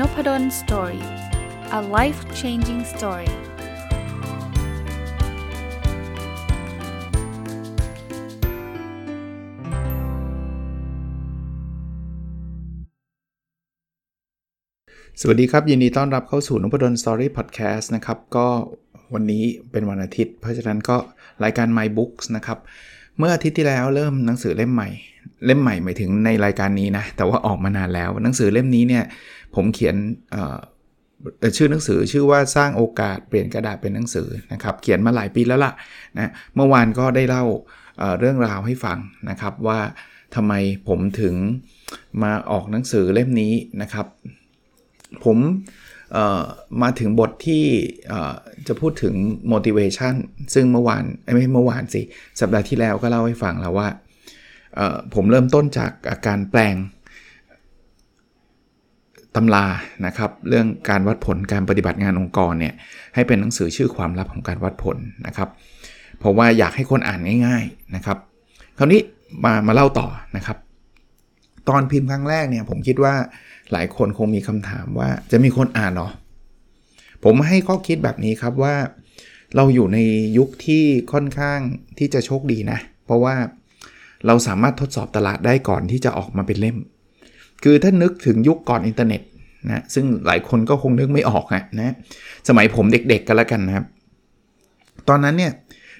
Nopadol's Story a life changing story สวัสดีครับ ยินดีต้อนรับเข้าสู่ Nopadol's Story Podcast นะครับ ก็วันนี้เป็นวันอาทิตย์ เพราะฉะนั้นก็รายการ My Books นะครับ เมื่ออาทิตย์ที่แล้วเริ่มหนังสือเล่มใหม่ เล่มใหม่หมายถึงในรายการนี้นะ แต่ว่าออกมานานแล้ว หนังสือเล่มนี้เนี่ยผมเขียนชื่อหนังสือชื่อว่าสร้างโอกาสเปลี่ยนกระดาษเป็นหนังสือนะครับ เขียนมาหลายปีแล้วล่ะนะเมื่อวานก็ได้เล่าเเรื่องราวให้ฟังนะครับว่าทำไมผมถึงมาออกหนังสือเล่มนี้นะครับ ผม มาถึงบทที่จะพูดถึง motivation ซึ่งเมื่อวานไม่เมื่อวานสิ สัปดาห์ที่แล้วก็เล่าให้ฟังแล้วว่า ผมเริ่มต้นจากอาการแปลงตำรานะครับ เรื่องการวัดผลการปฏิบัติงานองค์กรเนี่ยให้เป็นหนังสือชื่อความลับของการวัดผลนะครับ เพราะว่าอยากให้คนอ่านง่าย ๆนะครับ คราวนี้มามาเล่าต่อนะครับ ตอนพิมพ์ครั้งแรกเนี่ยผมคิดว่าหลายคนคงมีคำถามว่าจะมีคนอ่านหรอผมให้ข้อคิดแบบนี้ครับว่า เราอยู่ในยุคที่ค่อนข้างที่จะโชคดีนะ เพราะว่าเราสามารถทดสอบตลาดได้ก่อนที่จะออกมาเป็นเล่ม คือถ้านึกถึงยุคก่อนอินเทอร์เน็ตนะซึ่งหลายคนก็คงนึกไม่ออกนะสมัยผมเด็กๆกันแล้วกันนะครับ ตอนนั้นเนี่ย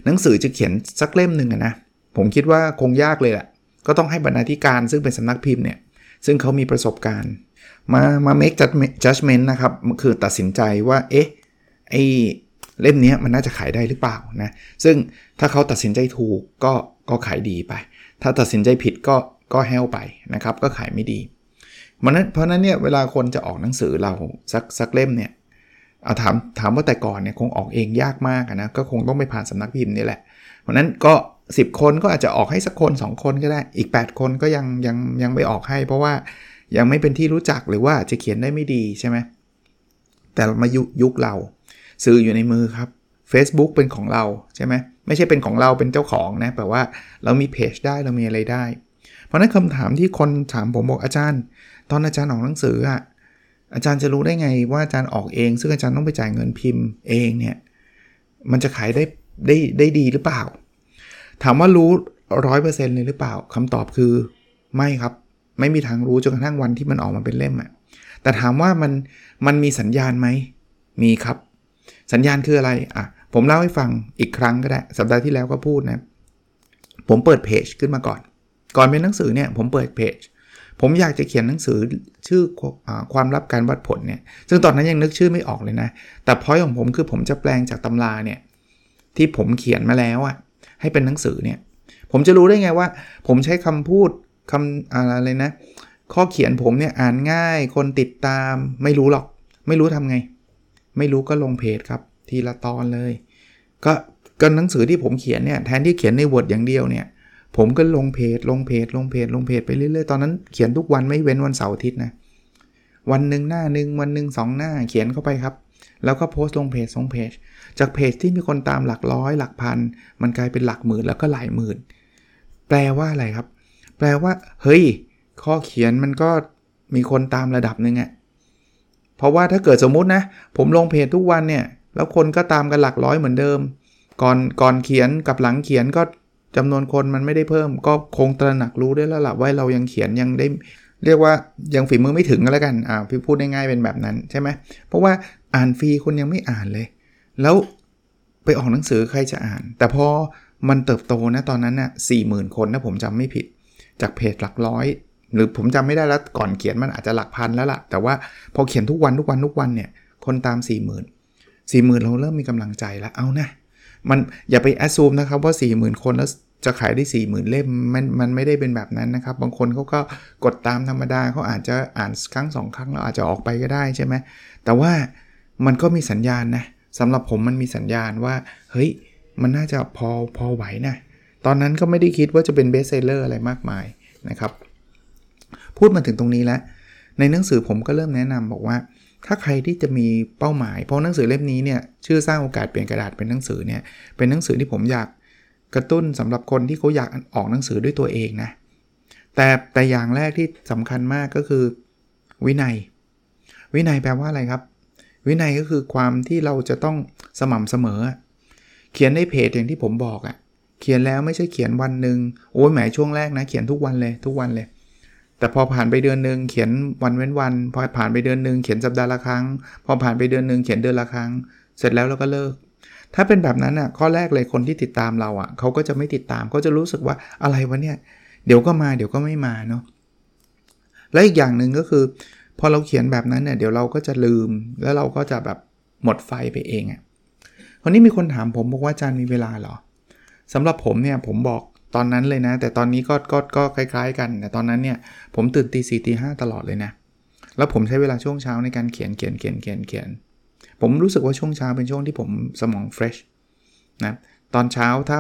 หนังสือจะเขียนสักเล่มหนึ่งนะผมคิดว่าคงยากเลยแหละ ก็ต้องให้บรรณาธิการซึ่งเป็นสำนักพิมพ์เนี่ยซึ่งเขามีประสบการณ์ มามา make judgment นะครับคือตัดสินใจว่าเอ๊ะไอเล่มนี้มันน่าจะขายได้หรือเปล่านะซึ่งถ้าเขาตัดสินใจถูกก็ก็ขายดีไป ถ้าตัดสินใจผิดก็ก็แห้วไปนะครับ ก็ขายไม่ดีเพราะนั้นเพราะนั้นเนี่ยเวลาคนจะออกหนังสือเราสักสักเล่มเนี่ยเอาถามถามว่าแต่ก่อนเนี่ยคงออกเองยากมากนะก็คงต้องไปผ่านสำนักพิมพ์นี่แหละ เพราะนั้นก็ 10 คนก็อาจจะออกให้สักคน 2 คนก็ได้ อีก 8 คนก็ยังยังยังไม่ออกให้ เพราะว่ายังไม่เป็นที่รู้จักหรือว่าจะเขียนได้ไม่ดีใช่ไหมแต่มายุยุคเรา สื่ออยู่ในมือครับ Facebook เป็นของเราใช่ไหมไม่ใช่เป็นของเราเป็นเจ้าของนะแปลว่าเรามีเพจได้เรามีอะไรได้ เพราะนั้นคำถามที่คนถามผมบอกอาจารย์ ตอนอาจารย์ออกหนังสืออะอาจารย์จะรู้ได้ไงว่าอาจารย์ออกเอง ซึ่งอาจารย์ต้องไปจ่ายเงินพิมพ์เองเนี่ยมันจะขายได้ได้ได้ดีหรือเปล่า ถามว่ารู้ร้อยเปอร์เซ็นต์เลยหรือเปล่าคำตอบคือไม่ครับ ไม่มีทางรู้จนกระทั่งวันที่มันออกมาเป็นเล่มอะแต่ถามว่ามันมันมีสัญญาณไหมมีครับ สัญญาณคืออะไรอะผมเล่าให้ฟังอีกครั้งก็ได้ สัปดาห์ที่แล้วก็พูดนะผมเปิดเพจขึ้นมาก่อน ก่อนเป็นหนังสือเนี่ยผมเปิดเพจผมอยากจะเขียนหนังสือชื่ออความลับการวัดผลเนี่ย ซึ่งตอนนั้นยังนึกชื่อไม่ออกเลยนะ แต่พอยของผมคือผมจะแปลงจากตำราเนี่ยที่ผมเขียนมาแล้วอะ ให้เป็นหนังสือเนี่ยผมจะรู้ได้ไงว่า ผมใช้คำพูดคำอะไรนะ ข้อเขียนผมเนี่ยอ่านง่าย คนติดตามไม่รู้หรอก ไม่รู้ทำไง ไม่รู้ก็ลงเพจครับ ทีละตอนเลย ก็ก็หนังสือที่ผมเขียนเนี่ยแทนที่เขียนใน Word อย่างเดียวเนี่ย ผมก็ลงเพจ ลงเพจ ลงเพจ ลงเพจไปเรื่อยๆ ตอนนั้นเขียนทุกวันไม่เว้นวันเสาร์อาทิตย์นะ วันหนึ่งหน้าหนึ่งวันหนึ่งสองหน้าเขียนเข้าไปครับ แล้วก็โพสต์ลงเพจสองเพจ จากเพจที่มีคนตามหลักร้อยหลักพัน มันกลายเป็นหลักหมื่นแล้วก็หลายหมื่น แปลว่าอะไรครับ แปลว่า เฮ้ย ข้อเขียนมันก็มีคนตามระดับหนึ่งอะเพราะว่าถ้าเกิดสมมุตินะ ผมลงเพจทุกวันเนี่ย แล้วคนก็ตามกันหลักร้อยเหมือนเดิม ก่อนก่อนเขียนกับหลังเขียนก็จำนวนคนมันไม่ได้เพิ่ม ก็คงตระหนักรู้ได้แล้วล่ะว่าเรายังเขียนยังได้เรียกว่ายังฝีมือไม่ถึงก็แล้วกัน อ่าพี่พูดง่ายๆเป็นแบบนั้นใช่ไหม เพราะว่า อ่านฟรีคนยังไม่อ่านเลย แล้วไปออกหนังสือใครจะอ่าน แต่พอมันเติบโตนะตอนนั้นนะ่ะสี่หมื่นคนถ้าผมจำไม่ผิด จากเพจหลักร้อย หรือผมจำไม่ได้แล้วก่อนเขียนมันอาจจะหลักพันแล้วล่ะ แต่ว่าพอเขียนทุกวันทุกวันทุกวันเนี่ยคนตาม4 0,000สี่หมื่นเราเริ่มมีกำลังใจแล้วเอานะมันอย่าไปแอดซูมนะครับว่า4 0,000คนแล้วจะขายได้4 0,000เล่มมันมันไม่ได้เป็นแบบนั้นนะครับ บางคนเขาก็กดตามธรรมดาเขาอาจจะอ่านครั้งสองครั้งแล้วอาจจะออกไปก็ได้ใช่ไหมแต่ว่า มันก็มีสัญญาณนะสำหรับผมมันมีสัญญาณว่า เฮ้ย มันน่าจะพอพอไหวนะ ตอนนั้นก็ไม่ได้คิดว่าจะเป็น bestseller อะไรมากมายนะครับ พูดมาถึงตรงนี้แล้ว ในหนังสือผมก็เริ่มแนะนำบอกว่า ถ้าใครที่จะมีเป้าหมาย เพราะหนังสือเล่มนี้เนี่ยชื่อสร้างโอกาสเปลี่ยนกระดาษเป็นหนังสือเนี่ยเป็นหนังสือที่ผมอยากกระตุ้นสำหรับคนที่เขาอยากออกหนังสือด้วยตัวเองนะแต่แต่อย่างแรกที่สำคัญมากก็คือ วินัย วินัยแปลว่าอะไรครับ วินัยก็คือความที่เราจะต้องสม่ำเสมอ เขียนในเพจอย่างที่ผมบอกอะ่ะ เขียนแล้วไม่ใช่เขียนวันหนึ่งโอ้ยหมายช่วงแรกนะ เขียนทุกวันเลยทุกวันเลย แต่พอผ่านไปเดือนหนึ่งเขียนวันเว้นวัน พอผ่านไปเดือนหนึ่งเขียนสัปดาห์ละครั้ง พอผ่านไปเดือนหนึ่งเขียนเดือนละครั้ง เสร็จแล้วเราก็เลิก ถ้าเป็นแบบนั้นอะข้อแรกเลยคนที่ติดตามเราอะเขาก็จะไม่ติดตามเขาจะรู้สึกว่าอะไรวะเนี่ยเดี๋ยวก็มาเดี๋ยวก็ไม่มาเนาะและอีกอย่างหนึ่งก็คือ พอเราเขียนแบบนั้นเนี่ยเดี๋ยวเราก็จะลืม แล้วเราก็จะแบบหมดไฟไปเองอะคนนี้มีคนถามผมบอกว่าอาจารย์มีเวลาเหรอสำหรับผมเนี่ยผมบอกตอนนั้นเลยนะ แต่ตอนนี้ก็ก็ก็คล้ายๆ กันแต่ตอนนั้นเนี่ยผมตื่นตีสี่ตีห้าตลอดเลยนะ แล้วผมใช้เวลาช่วงเช้าในการเขียนเขียนเขียนเขียนเขียน ผมรู้สึกว่าช่วงเช้าเป็นช่วงที่ผมสมองเฟรชนะ ตอนเช้าถ้า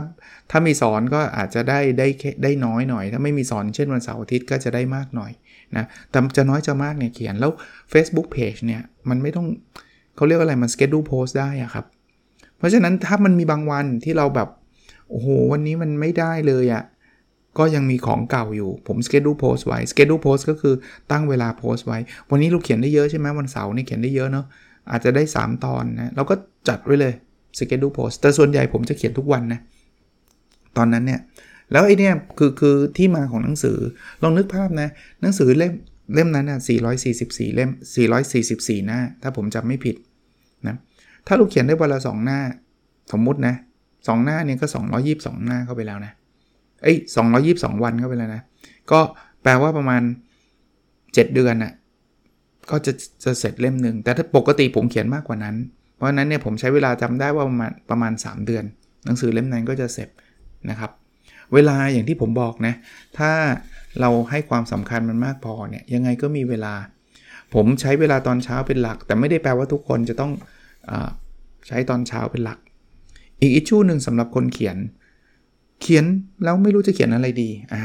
ถ้ามีสอนก็อาจจะได้ได้ได้น้อยหน่อย ถ้าไม่มีสอนเช่นวันเสาร์อาทิตย์ก็จะได้มากหน่อยนะแต่จะน้อยจะมากเนี่ยเขียนแล้ว Facebook Page เนี่ยมันไม่ต้องเขาเรียกอะไรมัน schedule post ได้อะครับ เพราะฉะนั้นถ้ามันมีบางวันที่เราแบบ โอ้โห วันนี้มันไม่ได้เลยอะ่ะก็ยังมีของเก่าอยู่ผม schedule post ไว้ schedule post ก็คือตั้งเวลาโพสต์ไว้ วันนี้เราเขียนได้เยอะใช่ไหมวันเสาร์นี่เขียนได้เยอะเนาะอาจจะได้ 3 ตอนนะเราก็จัดไว้เลย schedule post แต่ส่วนใหญ่ผมจะเขียนทุกวันนะ ตอนนั้นเนี่ย แล้วไอเนี่ยคือคือที่มาของหนังสือ ลองนึกภาพนะ หนังสือเล่มเล่มนั้นนะ444 เล่ม 444 หน้า ถ้าผมจำไม่ผิดนะ ถ้าเราเขียนได้วันละ 2 หน้า สมมุตินะสองหน้าเนี่ยก็ 222 หน้าเข้าไปแล้วนะ เอ้ย 222 วันเข้าไปแล้วนะ ก็แปลว่าประมาณ 7 เดือนนะ่ะ ก็จะจะเสร็จเล่มหนึ่ง แต่ถ้าปกติผมเขียนมากกว่านั้น เพราะนั้นเนี่ยผมใช้เวลาจำได้ว่าประมาณประมาณ 3 เดือน หนังสือเล่มนั้นก็จะเสร็จนะครับ เวลาอย่างที่ผมบอกนะ ถ้าเราให้ความสำคัญมันมากพอเนี่ยยังไงก็มีเวลา ผมใช้เวลาตอนเช้าเป็นหลัก แต่ไม่ได้แปลว่าทุกคนจะต้องอใช้ตอนเช้าเป็นหลัก อีกอิชชูหนึ่งสำหรับคนเขียน เขียนแล้วไม่รู้จะเขียนอะไรดีอ่า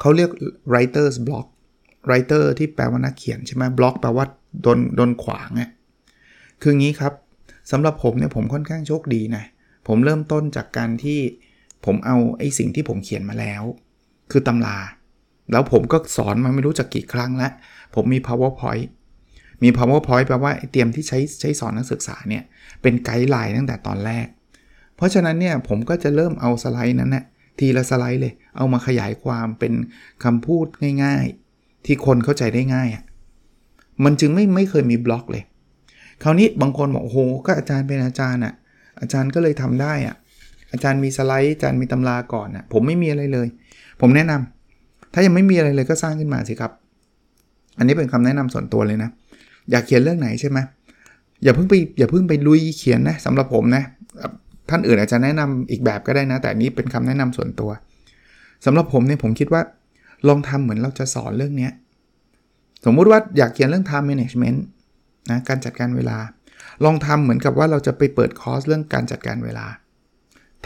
เขาเรียก writer's block writer ที่แปลว่านักเขียนใช่ไหม block แปลว่าโดนโดนขวางอะ คืองี้ครับสำหรับผมเนี่ยผมค่อนข้างโชคดีนะผมเริ่มต้นจากการที่ผมเอาไอ้สิ่งที่ผมเขียนมาแล้ว คือตำราแล้วผมก็สอนมาไม่รู้จักกี่ครั้งแล้ว ผมมี powerpoint มี powerpoint แปลว่าเตรียมที่ใช้ใช้สอนนักศึกษาเนี่ย เป็นไกด์ไลน์ตั้งแต่ตอนแรก เพราะฉะนั้นเนี่ยผมก็จะเริ่มเอาสไลด์นั้นนะ่ทีละสไลด์เลย เอามาขยายความเป็นคำพูดง่าย ๆ ที่คนเข้าใจได้ง่ายอะมันจึงไม่ไม่เคยมีบล็อกเลย คราวนี้บางคนบอกโอ้โหก็อาจารย์เป็นอาจารย์อะอาจารย์ก็เลยทำได้อะอาจารย์มีสไลด์อาจารย์มีตำราก่อนอะผมไม่มีอะไรเลย ผมแนะนำถ้ายังไม่มีอะไรเลยก็สร้างขึ้นมาสิครับ อันนี้เป็นคำแนะนำส่วนตัวเลยนะ อยากเขียนเรื่องไหนใช่ไหมอย่าเพิ่งไปอย่าเพิ่งไปลุยเขียนนะสำหรับผมนะท่านอื่นอาจจะแนะนำอีกแบบก็ได้นะ แต่นี้เป็นคำแนะนำส่วนตัวสำหรับผมเนี่ยผมคิดว่าลองทำเหมือนเราจะสอนเรื่องนี้สมมุติว่าอยากเขียนเรื่อง time management นะการจัดการเวลา ลองทำเหมือนกับว่าเราจะไปเปิดคอร์สเรื่องการจัดการเวลา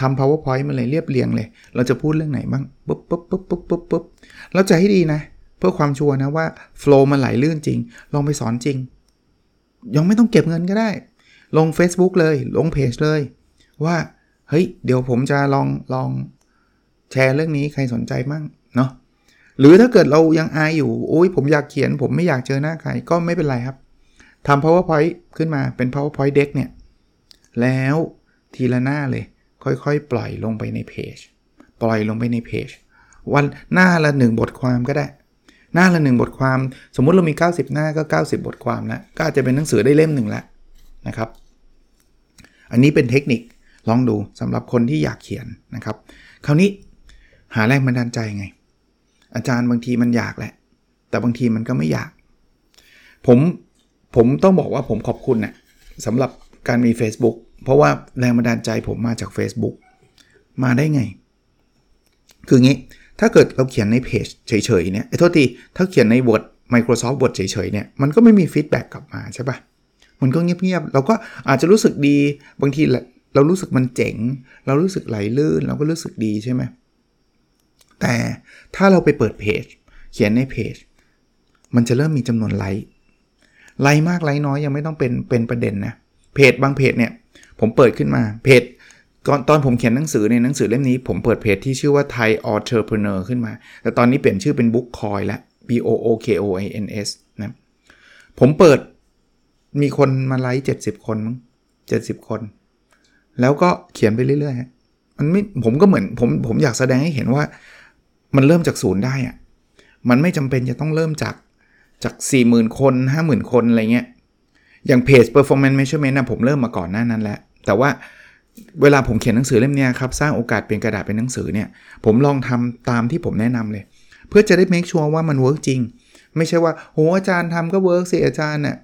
ทำ powerpoint มาเลยเรียบเรียงเลย เราจะพูดเรื่องไหนบ้างปุ๊บปุ๊บปุ๊บปุ๊บปุ๊บปุ๊บเราจะให้ดีนะ เพื่อความชัวร์นะว่า flow มันไหลลื่นจริง ลองไปสอนจริง ยังไม่ต้องเก็บเงินก็ได้ ลง Facebook เลย ลงเพจเลย ว่าเฮ้ย เดี๋ยวผมจะลองลองแชร์เรื่องนี้ใครสนใจมั่งเนาะหรือถ้าเกิดเรายังอายอยู่โอ้ยผมอยากเขียน ผมไม่อยากเจอหน้าใครก็ไม่เป็นไรครับ ทำ powerpoint ขึ้นมาเป็น powerpoint deck เนี่ย แล้วทีละหน้าเลย ค่อยๆ ปล่อยลงไปในเพจ ปล่อยลงไปในเพจ วันหน้าละหนึ่งบทความก็ได้ หน้าละหนึ่งบทความ สมมุติเรามี 90 หน้าก็ 90 บทความแล้ว ก็อาจจะเป็นหนังสือได้เล่มหนึ่งล้วนะครับ อันนี้เป็นเทคนิค ลองดูสำหรับคนที่อยากเขียนนะครับ คราวนี้หาแรงบันดาลใจไง อาจารย์บางทีมันอยากแหละ แต่บางทีมันก็ไม่อยาก ผม ผมต้องบอกว่าผมขอบคุณนะสำหรับการมี Facebook เพราะว่าแรงบันดาลใจผมมาจาก Facebook มาได้ไง คืองี้ ถ้าเกิดเราเขียนในเพจเฉยๆเนี่ยไอ้โทษทีถ้าเขียนใน Word Microsoft Word เฉยๆเนี่ยมันก็ไม่มีฟีดแบ็กกลับมาใช่ปะมันก็เงียบๆเราก็อาจจะรู้สึกดีบางทีเรารู้สึกมันเจ๋ง เรารู้สึกไหลลื่น เราก็รู้สึกดีใช่ไหมแต่ถ้าเราไปเปิดเพจ เขียนในเพจ มันจะเริ่มมีจำนวนไลค์ ไลค์มากไลค์น้อยยังไม่ต้องเป็นเป็นประเด็นนะเพจบางเพจเนี่ยผมเปิดขึ้นมาเพจตอนตอนผมเขียนหนังสือในหนังสือเล่มนี้ผมเปิดเพจที่ชื่อว่า Thai Entrepreneur ขึ้นมา แต่ตอนนี้เปลี่ยนชื่อเป็น Book Coin แล้ว B O O K O I N S นะผมเปิดมีคนมาไลค์เจ็ดสิบคนมั้งเจ็ดสิบคน แล้วก็เขียนไปเรื่อยๆมันไม่ผมก็เหมือนผมผมอยากแสดงให้เห็นว่า มันเริ่มจากศูนย์ได้อะมันไม่จำเป็นจะต้องเริ่มจาก จาก 40,000 คน 50,000 คนอะไรเงี้ย อย่างเพจ performance measurement นะผมเริ่มมาก่อนหน้านั้นแล้ว แต่ว่าเวลาผมเขียนหนังสือเล่มนี้ครับ สร้างโอกาสเปลี่ยนกระดาษเป็นหนังสือเนี่ย ผมลองทำตามที่ผมแนะนำเลย เพื่อจะได้ make sure ว่ามัน work จริง ไม่ใช่ว่าโหอาจารย์ทำก็ work สิอาจารย์เนี่ย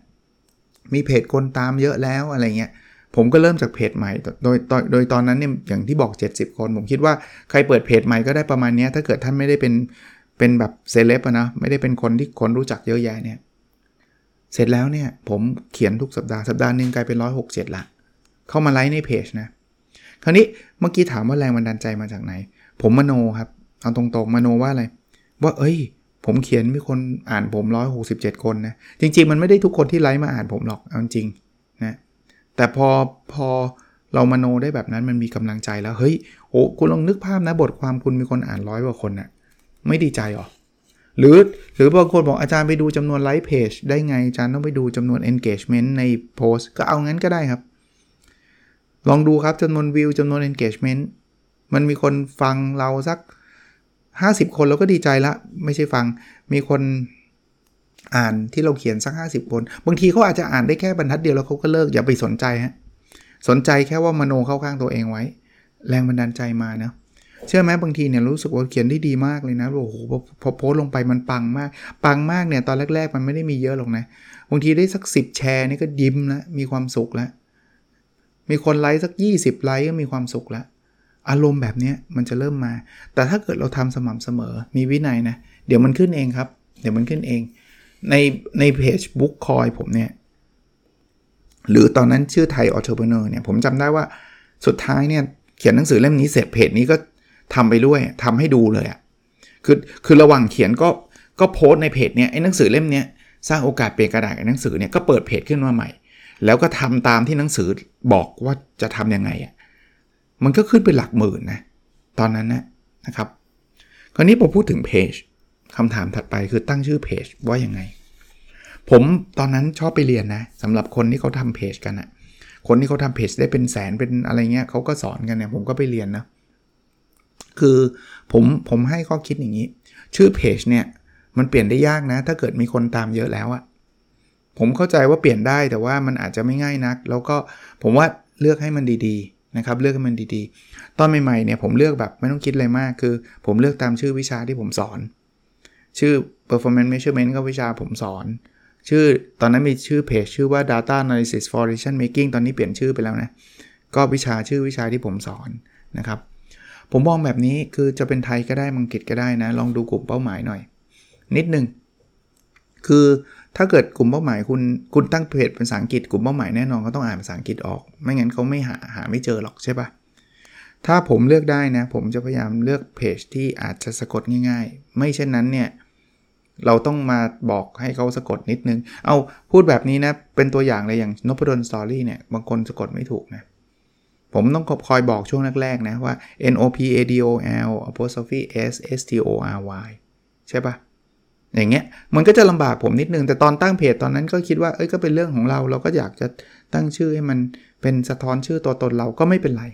มีเพจคนตามเยอะแล้วอะไรเงี้ยผมก็เริ่มจากเพจใหม่ โดยโดยตอนนั้นเนี่ยอย่างที่บอก 70 คน ผมคิดว่าใครเปิดเพจใหม่ก็ได้ประมาณนี้ถ้าเกิดท่านไม่ได้เป็น เป็นแบบเซเลบนะไม่ได้เป็นคนที่คนรู้จักเยอะแยะเนี่ยเสร็จแล้วเนี่ยผมเขียนทุกสัปดาห์สัปดาห์หนึ่งกลายเป็นร้อยหกเจ็ดละเข้ามาไลค์ในเพจนะคราวนี้เมื่อกี้ถามว่าแรงบันดาลใจมาจากไหน ผมมโนครับเอาตรงๆมโนว่าอะไร ว่าเอ้ย ผมเขียนมีคนอ่านผม167คนนะจริงๆ มันไม่ได้ทุกคนที่ไลค์มาอ่านผมหรอกเอาจริงนะแต่พอพอเรามโนได้แบบนั้นมันมีกำลังใจแล้วเฮ้ยโอ้คุณลองนึกภาพนะบทความคุณมีคนอ่านร้อยกว่าคนนะ่ะ ไม่ดีใจหรอ หรือหรือบางคนบอกอาจารย์ไปดูจำนวนไลค์เพจได้ไงอาจารย์ต้องไปดูจำนวน engagement ในโพสก็เอางั้นก็ได้ครับ ลองดูครับจำนวนวิวจำนวน engagement มันมีคนฟังเราสัก 50 คนเราก็ดีใจละ ไม่ใช่ฟังมีคนอ่านที่เราเขียนสัก 50 คน บางทีเขาอาจจะอ่านได้แค่บรรทัดเดียวแล้วเขาก็เลิกอย่าไปสนใจฮะสนใจแค่ว่ามโนเข้าข้างตัวเองไว้ แรงบันดาลใจมาเนะ เชื่อไหมบางทีเนี่ยรู้สึกว่าเขียนได้ดีมากเลยนะโอ้โหพอโพสลงไปมันปังมาก ปังมากเนี่ยตอนแรก ๆ มันไม่ได้มีเยอะหรอกนะบางทีได้สัก 10 แชร์นี่ก็ยิ้มแล้วมีความสุขแล้วมีคนไลค์สัก 20 ไลค์ก็มีความสุขแล้วอารมณ์แบบนี้มันจะเริ่มมา แต่ถ้าเกิดเราทำสม่ำเสมอ มีวินัยนะ เดี๋ยวมันขึ้นเองครับ เดี๋ยวมันขึ้นเอง ในในเพจบุ๊กคอยผมเนี่ย หรือตอนนั้นชื่อ Thai Authorpreneur เนี่ย ผมจำได้ว่าสุดท้ายเนี่ย เขียนหนังสือเล่มนี้เสร็จเพจนี้ก็ ทำไปด้วยทำให้ดูเลยอะ่ะคือคือระหว่างเขียนก็ก็โพสต์ในเพจเนี้ยไอ้หนังสือเล่มเนี้ยสร้างโอกาสเปลี่ยนกระดาษเป็นหนังสือเนี่ยก็เปิดเพจขึ้นมาใหม่ แล้วก็ทำตามที่หนังสือบอกว่าจะทํำยังไงอะ่ะมันก็ขึ้นเป็นหลักหมื่นนะตอนนั้นนะนะครับ คราวนี้ผมพูดถึงเพจคำถามถัดไปคือตั้งชื่อเพจว่ายังไง ผมตอนนั้นชอบไปเรียนนะสำหรับคนที่เขาทำเพจกันอะคนที่เขาทำเพจได้เป็นแสนเป็นอะไรเงี้ยเขาก็สอนกันเนี่ยผมก็ไปเรียนนะ คือผมผมให้ข้อคิดอย่างนี้ ชื่อเพจเนี่ยมันเปลี่ยนได้ยากนะ ถ้าเกิดมีคนตามเยอะแล้วอะผมเข้าใจว่าเปลี่ยนได้แต่ว่ามันอาจจะไม่ง่ายนัก แล้วก็ผมว่าเลือกให้มันดีๆนะครับเลือกให้มันดีๆ ตอนใหม่ๆเนี่ยผมเลือกแบบไม่ต้องคิดอะไรมากคือ ผมเลือกตามชื่อวิชาที่ผมสอน ชื่อ performance measurement ก็วิชาผมสอน ชื่อตอนนั้นมีชื่อเพจชื่อว่า data analysis for decision making ตอนนี้เปลี่ยนชื่อไปแล้วนะก็วิชาชื่อวิชาที่ผมสอนนะครับ ผมมองแบบนี้คือจะเป็นไทยก็ได้มังกฤษก็ได้นะ ลองดูกลุ่มเป้าหมายหน่อย นิดนึง คือถ้าเกิดกลุ่มเป้าหมายคุณคุณตั้งเพจเป็นภาษาอังกฤษกลุ่มเป้าหมายแน่นอนเขาต้องอ่านภาษาอังกฤษออก ไม่งั้นเขาไม่หาหาไม่เจอหรอกใช่ปะถ้าผมเลือกได้นะ ผมจะพยายามเลือกเพจที่อาจจะสะกดง่าย ๆ ไม่เช่นนั้นเนี่ยเราต้องมาบอกให้เขาสะกดนิดนึง เอาพูดแบบนี้นะ เป็นตัวอย่างเลยอย่างนพดลสตอรี่เนี่ย บางคนสะกดไม่ถูกนะ ผมต้องคอยบอกช่วงแรก ๆ นะว่า N O P A D O L apostrophe S S T O R Y ใช่ปะอย่างเงี้ยมันก็จะลำบากผมนิดนึง แต่ตอนตั้งเพจตอนนั้นก็คิดว่าเอ้ยก็เป็นเรื่องของเรา เราก็อยากจะตั้งชื่อให้มันเป็นสะท้อนชื่อตัวตนเราก็ไม่เป็นไร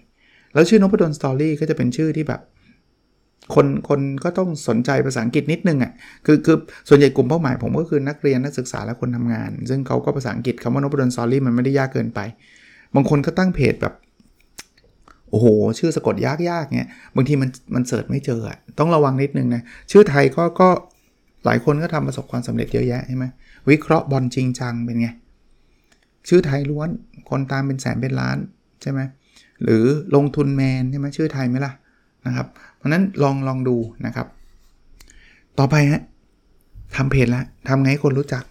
แล้วชื่อนพดลสตอรี่ก็จะเป็นชื่อที่แบบ คนคนก็ต้องสนใจภาษาอังกฤษนิดนึงอะ่ะคือคือส่วนใหญ่กลุ่มเป้าหมายผมก็คือนักเรียนนักศึกษาและคนทำงาน ซึ่งเขาก็ภาษาอังกฤษคำว่านพดลสตอรี่มันไม่ได้ยากเกินไป บางคนก็ตั้งเพจแบบ โอ้โห ชื่อสะกดยากๆเนี่ยบางทีมันมันเสิร์ชไม่เจอต้องระวังนิดนึงนะชื่อไทยก็ก็หลายคนก็ทำประสบความสำเร็จเยอะแยะใช่ไหมวิเคราะห์บอลจริงจังเป็นไง ชื่อไทยล้วนคนตามเป็นแสนเป็นล้านใช่ไหมหรือลงทุนแมนใช่ไหมชื่อไทยไหมล่ะนะครับ เพราะนั้นลองลองดูนะครับ ต่อไปฮะทำเพจแล้วทำไงให้คนรู้จัก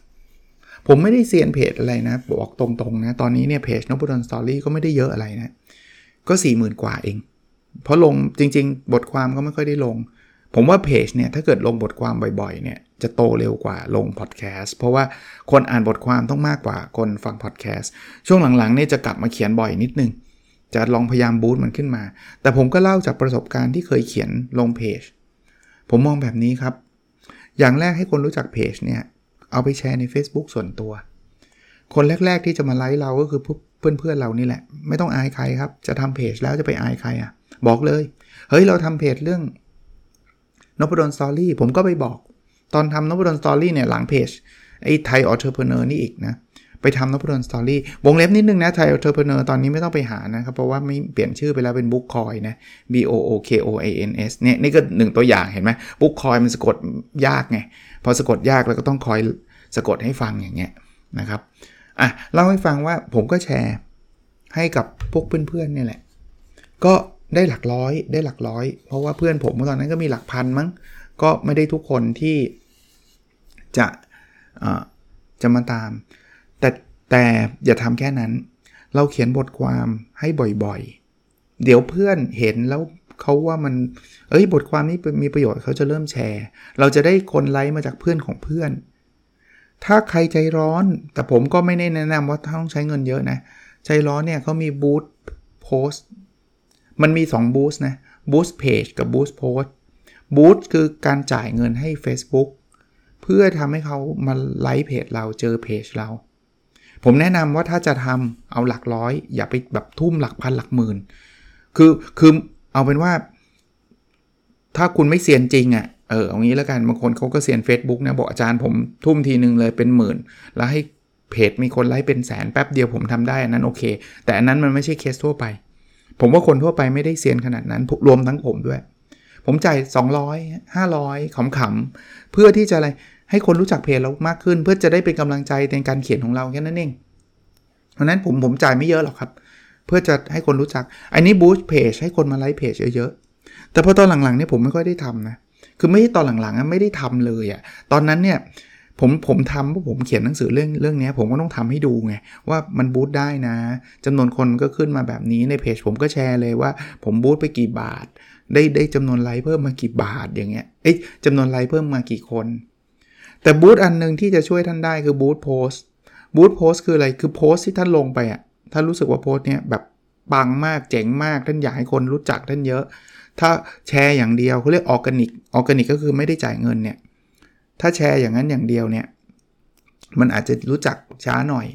ผมไม่ได้เซียนเพจอะไรนะ บอกตรงๆนะ ตอนนี้เนี่ยเพจนบุดลสตอรี่ก็ไม่ได้เยอะอะไรนะ ก็4 0,000กว่าเอง เพราะลงจริง ๆ บทความก็ไม่ค่อยได้ลง ผมว่าเพจเนี่ยถ้าเกิดลงบทความบ่อยๆเนี่ยจะโตเร็วกว่าลงพอดแคสต์เพราะว่าคนอ่านบทความต้องมากกว่าคนฟังพอดแคสต์ช่วงหลังๆเนี่ยจะกลับมาเขียนบ่อยนิดนึง จะลองพยายามบูตมันขึ้นมา แต่ผมก็เล่าจากประสบการณ์ที่เคยเขียนลงเพจผมมองแบบนี้ครับ อย่างแรกให้คนรู้จักเพจเนี่ยเอาไปแชร์ใน Facebook ส่วนตัว คนแรก ๆ ที่จะมาไลค์เราก็คือ เพื่อนๆเรานี่แหละ ไม่ต้องอายใครครับ จะทำเพจแล้วจะไปอายใครอะ บอกเลย เฮ้ยเราทำเพจเรื่อง Nopadol's Story ผมก็ไปบอก ตอนทำ Nopadol's Story เนี่ยหลังเพจไอ้ Thai Authorpreneur นี่อีกนะ ไปทำ Nopadol's Story วงเล็บนิดนึงนะ Thai Authorpreneur ตอนนี้ไม่ต้องไปหานะครับ เพราะว่าไม่เปลี่ยนชื่อไปแล้วเป็นบุ๊กคอยนะ B O O K O A N S เนี่ยนี่ก็หนึ่งตัวอย่างเห็นไหมบุ๊กคอยมันสะกดยากไง พอสะกดยากเราก็ต้องคอยสะกดให้ฟังอย่างเงี้ยนะครับ อะเล่าให้ฟังว่าผมก็แชร์ให้กับพวกเพื่อนๆเนี่ยแหละ ก็ได้หลักร้อยได้หลักร้อย เพราะว่าเพื่อนผมตอนนั้นก็มีหลักพันมั้ง ก็ไม่ได้ทุกคนที่จะจะมาตาม แต่แต่อย่าทำแค่นั้น เราเขียนบทความให้บ่อยๆ เดี๋ยวเพื่อนเห็นแล้วเขาว่ามัน เอ้ยบทความนี้มีประโยชน์เขาจะเริ่มแชร์ เราจะได้คนไลค์มาจากเพื่อนของเพื่อน ถ้าใครใจร้อน แต่ผมก็ไม่ได้แนะนำว่าต้องใช้เงินเยอะนะ ใจร้อนเนี่ยเขามีบูธโพสมันมี2บูธนะบูธเพจกับบูธโพสต์บูธคือการจ่ายเงินให้ Facebook เพื่อทำให้เขามาไลค์เพจเราเจอเพจเรา ผมแนะนำว่าถ้าจะทำเอาหลักร้อย อย่าไปแบบทุ่มหลักพันหลักหมื่น คือคือเอาเป็นว่า ถ้าคุณไม่เซียนจริงอะ่ะ เออเอางี้แล้วกันบางคนเขาก็เซียน Facebook นะบอกอาจารย์ผมทุ่มทีนึงเลยเป็นหมื่น แล้วให้เพจมีคนไลค์เป็นแสนแป๊บเดียวผมทำได้อันนั้นโอเค แต่อันนั้นมันไม่ใช่เคสทั่วไป ผมว่าคนทั่วไปไม่ได้เซียนขนาดนั้นรวมทั้งผมด้วย ผมจ่าย200 500ขำๆเพื่อที่จะอะไรให้คนรู้จักเพจเรามากขึ้น เพื่อจะได้เป็นกำลังใจในการเขียนของเราแค่นั้นเองเพราะนั้นผมผมจ่ายไม่เยอะหรอกครับ เพื่อจะให้คนรู้จัก อันนี้บูสต์เพจให้คนมาไลค์เพจเยอะๆแต่พอตอนหลังๆเนี่ยผมไม่ค่อยได้ทำนะ คือไม่ใช่ตอนหลังๆไม่ได้ทำเลยอะ่ะตอนนั้นเนี่ยผมผมทำเพราะผมเขียนหนังสือเรื่องเรื่องนี้ผมก็ต้องทำให้ดูไง ว่ามันบูตได้นะจำนวนคนก็ขึ้นมาแบบนี้ในเพจผมก็แชร์เลยว่า ผม boost ไปกี่บาท ได้ได้จำนวนไลค์เพิ่มมากี่บาทอย่างเงี้ยเอ๊ะจำนวนไลค์เพิ่มมากี่คน แต่ boost อันหนึ่งที่จะช่วยท่านได้คือ boost post boost post คืออะไรคือโพสต์ที่ท่านลงไปอะ่ะท่านรู้สึกว่าโพสต์เนี้ยแบบปังมากเจ๋งมากท่านอยากให้คนรู้จักท่านเยอะ ถ้าแชร์อย่างเดียวเขาเรียกออร์แกนิกออร์แกนิกก็คือไม่ได้จ่ายเงินเนี่ย ถ้าแชร์อย่างนั้นอย่างเดียวเนี่ย มันอาจจะรู้จักช้าหน่อย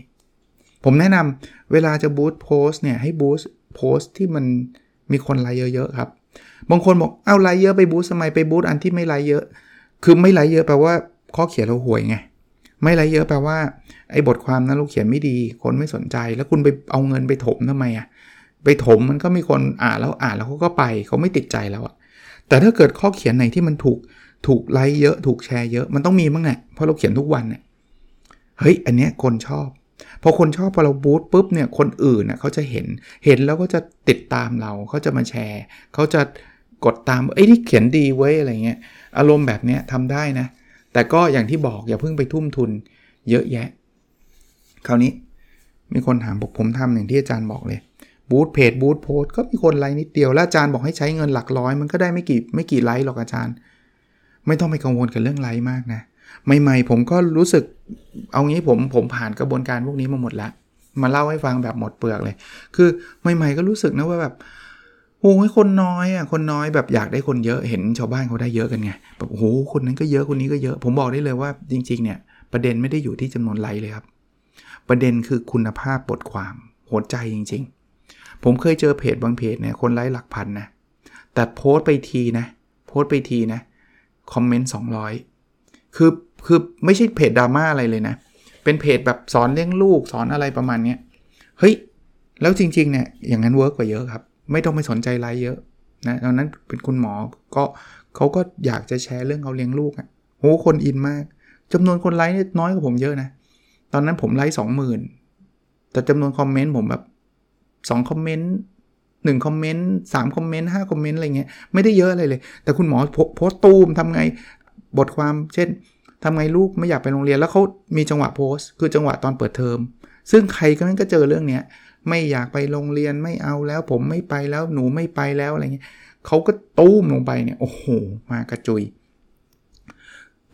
ผมแนะนำเวลาจะบูตโพสเนี่ยให้บูตโพสที่มันมีคนไลค์เยอะๆครับ บางคนบอกเอาไลค์เยอะไปบูตทำไมไปบูตอันที่ไม่ไลค์เยอะ คือไม่ไลค์เยอะแปลว่าข้อเขียนเราห่วยไงไม่ไลค์เยอะแปลว่าไอ้บทความนั้นเราเขียนไม่ดี คนไม่สนใจ แล้วคุณไปเอาเงินไปถมทำไมอะ ไปถมมันก็มีคนอ่านแล้วอ่านแล้วเขาก็ไปเขาไม่ติดใจแล้วอะแต่ถ้าเกิดข้อเขียนไหนที่มันถูกถูกไลค์เยอะถูกแชร์เยอะมันต้องมีบ้างแหละเพราะเราเขียนทุกวันเนี่ยเฮ้ย อันเนี้ยคนชอบ พอคนชอบพอเราบูตปุ๊บเนี่ยคนอื่นน่ยเขาจะเห็นเห็นแล้วก็จะติดตามเราเขาจะมาแชร์เขาจะกดตามเอ้ยนี่เขียนดีเว้ยอะไรเงี้ยอารมณ์แบบเนี้ยทำได้นะ แต่ก็อย่างที่บอกอย่าเพิ่งไปทุ่มทุนเยอะแยะ คราวนี้มีคนถามบอกผมทำอย่างที่อาจารย์บอกเลย บูตเพจบูตโพสก็มีคนไลค์นิดเดียว แล้วอาจารย์บอกให้ใช้เงินหลักร้อย มันก็ได้ไม่กี่ไม่กี่ไลค์หรอกอาจารย์ ไม่ต้องไปกังวลกับเรื่องไลค์มากนะใหม่ๆผมก็รู้สึกเอางี้ผมผมผ่านกระบวนการพวกนี้มาหมดแล้วมาเล่าให้ฟังแบบหมดเปลือกเลย คือใหม่ ๆ ก็รู้สึกนะว่าแบบโอ้ยคนน้อยอะคนน้อยแบบอยากได้คนเยอะเห็นชาวบ้านเขาได้เยอะกันไงแบบโอ้โหคนนั้นก็เยอะคนนี้ก็เยอะ ผมบอกได้เลยว่าจริงๆเนี่ยประเด็นไม่ได้อยู่ที่จำนวนไลค์เลยครับ ประเด็นคือคุณภาพบทความหัวใจจริง ๆ ผมเคยเจอเพจบางเพจเนี่ยคนไลค์หลักพันนะ แต่โพสต์ไปทีนะ โพสต์ไปทีนะ คอมเมนต์ 200 คือ คือไม่ใช่เพจดราม่าอะไรเลยนะ เป็นเพจแบบสอนเลี้ยงลูกสอนอะไรประมาณนี้เฮ้ย แล้วจริงๆเนี่ย อย่างนั้น work กว่าเยอะครับ ไม่ต้องไปสนใจไลฟ์เยอะนะตอนนั้นเป็นคุณหมอก็เขาก็อยากจะแชร์เรื่องเขาเลี้ยงลูกอะ่ะโหคนอินมากจำนวนคนไลฟ์น้อยกว่าผมเยอะนะ ตอนนั้นผมไลฟ์สองหมื่นแต่จำนวนคอมเมนต์ผมแบบ 2 คอมเมนต์หนึ่งคอมเมนต์สามคอมเมนต์ห้าคอมเมนต์อะไรเงี้ยไม่ได้เยอะอะไรเลย แต่คุณหมอโพสต์ตูมทำไงบทความ เช่นทำไงลูกไม่อยากไปโรงเรียนแล้วเขามีจังหวะโพสต์ คือจังหวะตอนเปิดเทอม ซึ่งใครก็นั่นก็เจอเรื่องเนี้ยไม่อยากไปโรงเรียนไม่เอาแล้ว ผมไม่ไปแล้วหนูไม่ไปแล้วอะไรเงี้ยเขาก็ตู้มลงไปเนี่ยโอ้โหมากระจุย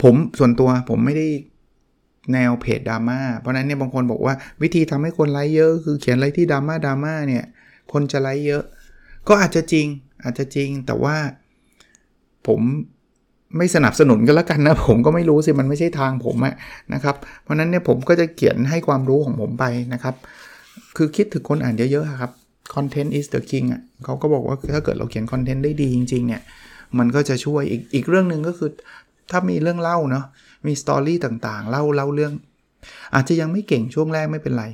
ผมส่วนตัวผมไม่ได้ แนวเพจดราม่าเพราะนั้นเนี่ยบางคนบอกว่าวิธีทำให้คนไลค์เยอะ คือเขียนอะไรที่ดราม่าดราม่าเนี่ยคนจะไลค์เยอะ ก็อาจจะจริงอาจจะจริงแต่ว่าผมไม่สนับสนุนกันแล้วกันนะ ผมก็ไม่รู้สิ มันไม่ใช่ทางผมอะนะครับ เพราะนั้นเนี่ยผมก็จะเขียนให้ความรู้ของผมไปนะครับ คือคิดถึงคนอ่านเยอะๆครับ content is the king อะเขาก็บอกว่าถ้าเกิดเราเขียนคอนเทนต์ได้ดีจริงๆเนี่ย มันก็จะช่วยอีกอีกเรื่องหนึ่งก็คือ ถ้ามีเรื่องเล่าเนาะ มี story ต่างๆ เล่าเล่าเรื่อง อาจจะยังไม่เก่งช่วงแรกไม่เป็นไร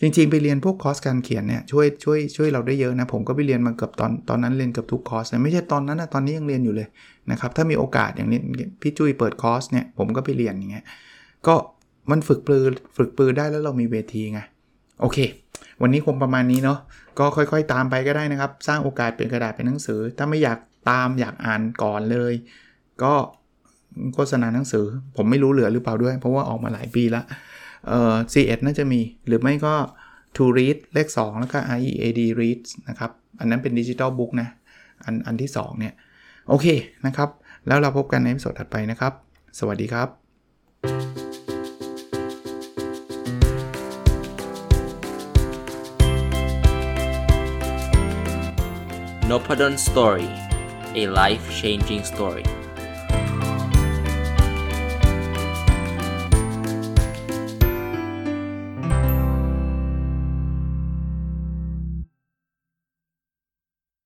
จริงๆ ไปเรียนพวกคอร์สการเขียนเนี่ยช่วยช่วยช่วยเราได้เยอะนะ ผมก็ไปเรียนมาเกือบตอนตอนนั้นเรียนเกือบทุกคอร์สนะไม่ใช่ตอนนั้นนะตอนนี้ยังเรียนอยู่เลยนะครับถ้ามีโอกาสอย่างนี้พี่จุ้ยเปิดคอร์สเนี่ยผมก็ไปเรียนอย่างเงี้ยก็มันฝึกปรือฝึกปรือได้แล้วเรามีเวทีไงโอเค วันนี้คงประมาณนี้เนาะก็ค่อยๆ ตามไปก็ได้นะครับ สร้างโอกาสเป็นกระดาษเป็นหนังสือ ถ้าไม่อยากตามอยากอ่านก่อนเลย ก็ โฆษณาหนังสือ ผมไม่รู้เหลือหรือเปล่าด้วย เพราะว่าออกมาหลายปีล้วเอ่อ C1 น่าจะมี หรือไม่ก็ to read เลข 2 แล้วก็ READ read นะครับ อันนั้นเป็นดิจิ t a ลบุ๊กนะ อันอันที่ 2 เนี่ย โอเคนะครับ แล้วเราพบกันในสดถัดไปนะครับ สวัสดีครับ n o p a d o n Story a life changing story